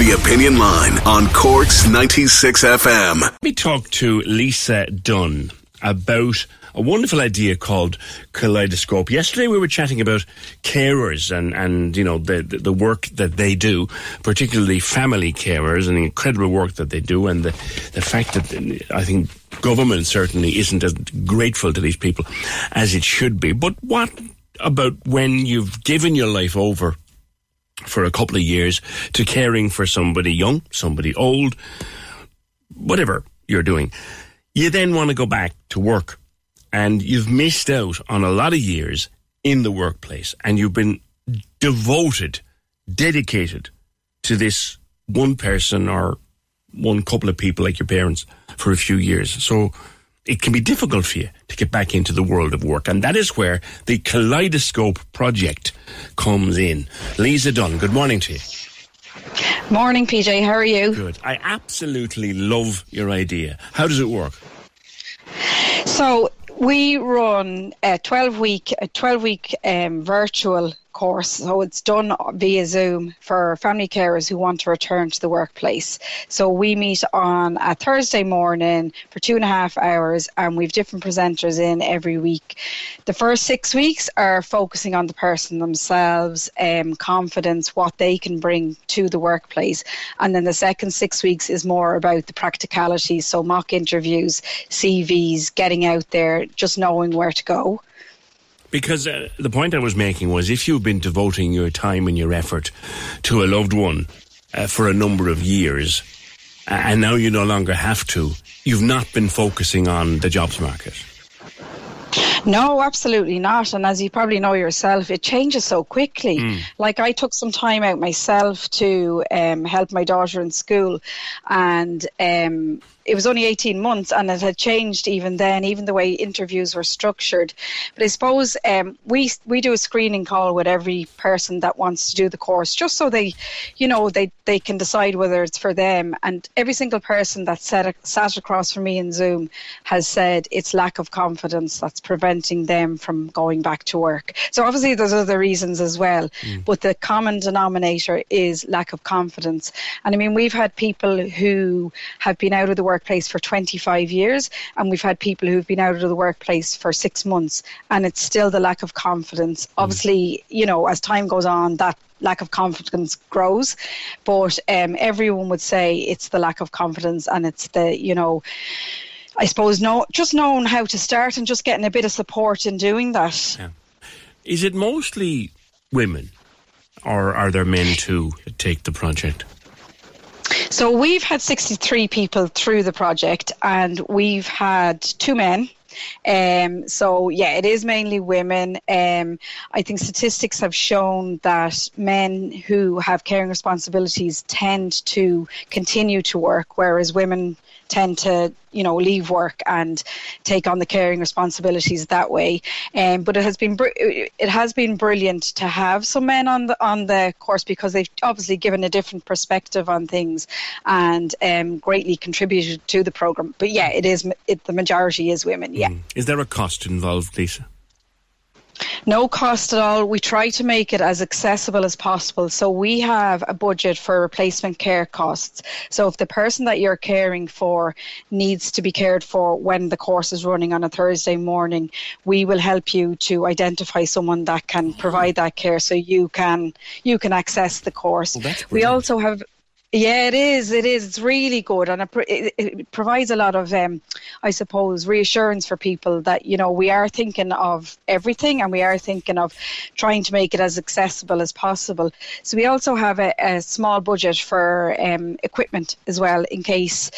The Opinion Line on Cork's 96 FM. Let me talk to Lisa Dunn about a wonderful idea called Kaleidoscope. Yesterday we were chatting about carers and, and you know, the, the, work that they do, particularly family carers and the incredible work that they do and the, the fact that I think government certainly isn't as grateful to these people as it should be. But what about when you've given your life over for a couple of years to caring for somebody young, somebody old, whatever you're doing. You then want to go back to work and you've missed out on a lot of years in the workplace and you've been devoted, dedicated to this one person or one couple of people like your parents for a few years. So it can be difficult for you to get back into the world of work. And that is where the Kaleidoscope project comes in. Lisa Dunn, good morning to you. Morning, PJ. How are you? Good. I absolutely love your idea. How does it work? So we run a 12 week a 12 week um, virtual course. So it's done via Zoom for family carers who want to return to the workplace. So we meet on a Thursday morning for two and a half hours and we've different presenters in every week. The first six weeks are focusing on the person themselves, um, confidence, what they can bring to the workplace. And then the second six weeks is more about the practicalities. So mock interviews, CVs, getting out there, just knowing where to go. Because uh, the point I was making was if you've been devoting your time and your effort to a loved one uh, for a number of years, and now you no longer have to, you've not been focusing on the jobs market. No, absolutely not. And as you probably know yourself, it changes so quickly. Mm. Like I took some time out myself to um, help my daughter in school, and um, it was only 18 months and it had changed even then, even the way interviews were structured. But I suppose um, we we do a screening call with every person that wants to do the course, just so they, you know, they, they can decide whether it's for them. And every single person that sat, sat across from me in Zoom has said it's lack of confidence that's preventing them from going back to work. So obviously there's other reasons as well, Mm. but the common denominator is lack of confidence. And I mean, we've had people who have been out of the workplace for 25 years, and we've had people who've been out of the workplace for six months, and it's still the lack of confidence. Obviously, you know, as time goes on, that lack of confidence grows, but um, everyone would say it's the lack of confidence, and it's the, you know, I suppose no, just knowing how to start and just getting a bit of support in doing that. Yeah. Is it mostly women, or are there men too that take the project? So we've had 63 people through the project, and we've had two men. Um, so yeah, it is mainly women. Um, I think statistics have shown that men who have caring responsibilities tend to continue to work, whereas women tend to, you know, leave work and take on the caring responsibilities that way. Um, but it has been br- it has been brilliant to have some men on the on the course because they've obviously given a different perspective on things and um, greatly contributed to the program. But yeah, it is it, the majority is women. Yeah. Is there a cost involved, Lisa? No cost at all. We try to make it as accessible as possible. So we have a budget for replacement care costs. So if the person that you're caring for needs to be cared for when the course is running on a Thursday morning, we will help you to identify someone that can provide that care so you can you can access the course. Well, we also have yeah, it is. It is. It's really good, and it, it, it provides a lot of, um, I suppose, reassurance for people that you know we are thinking of everything, and we are thinking of trying to make it as accessible as possible. So we also have a, a small budget for um, equipment as well, in case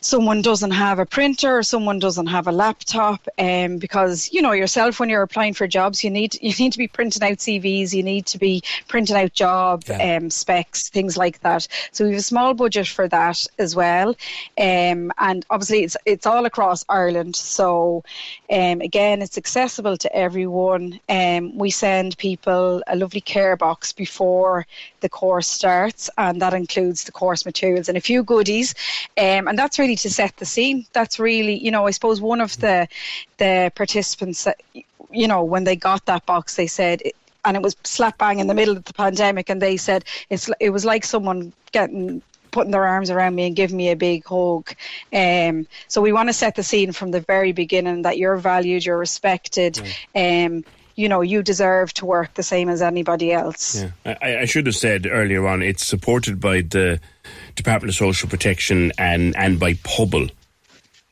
someone doesn't have a printer or someone doesn't have a laptop, um, because you know yourself when you're applying for jobs, you need you need to be printing out CVs, you need to be printing out job yeah. um, specs, things like that. So we have a small budget for that as well. Um, and obviously, it's, it's all across Ireland. So, um, again, it's accessible to everyone. Um, we send people a lovely care box before the course starts, and that includes the course materials and a few goodies. Um, and that's really to set the scene. That's really, you know, I suppose one of the the participants, that you know, when they got that box, they said and it was slap bang in the middle of the pandemic, and they said it's it was like someone getting putting their arms around me and giving me a big hug. Um, so we want to set the scene from the very beginning that you're valued, you're respected. Um, you know, you deserve to work the same as anybody else. Yeah. I, I should have said earlier on, it's supported by the Department of Social Protection and, and by Pobal.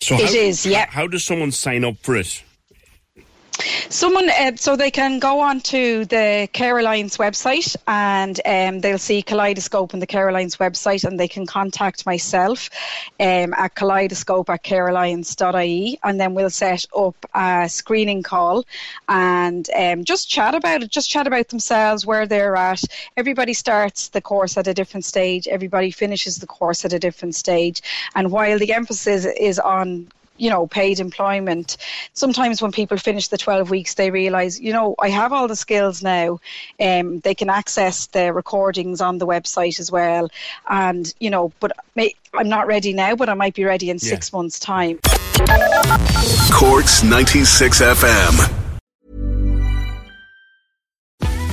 So it how, is, yeah. How, how does someone sign up for it? Someone, uh, so they can go on to the Care Alliance website and um, they'll see Kaleidoscope on the Care Alliance website and they can contact myself um, at kaleidoscope at carealliance.ie and then we'll set up a screening call and um, just chat about it, just chat about themselves, where they're at. Everybody starts the course at a different stage, everybody finishes the course at a different stage. And while the emphasis is on you know, paid employment. Sometimes when people finish the 12 weeks, they realise, you know, I have all the skills now. Um, they can access the recordings on the website as well. And, you know, but may, I'm not ready now, but I might be ready in yeah. six months' time. Corks 96 FM.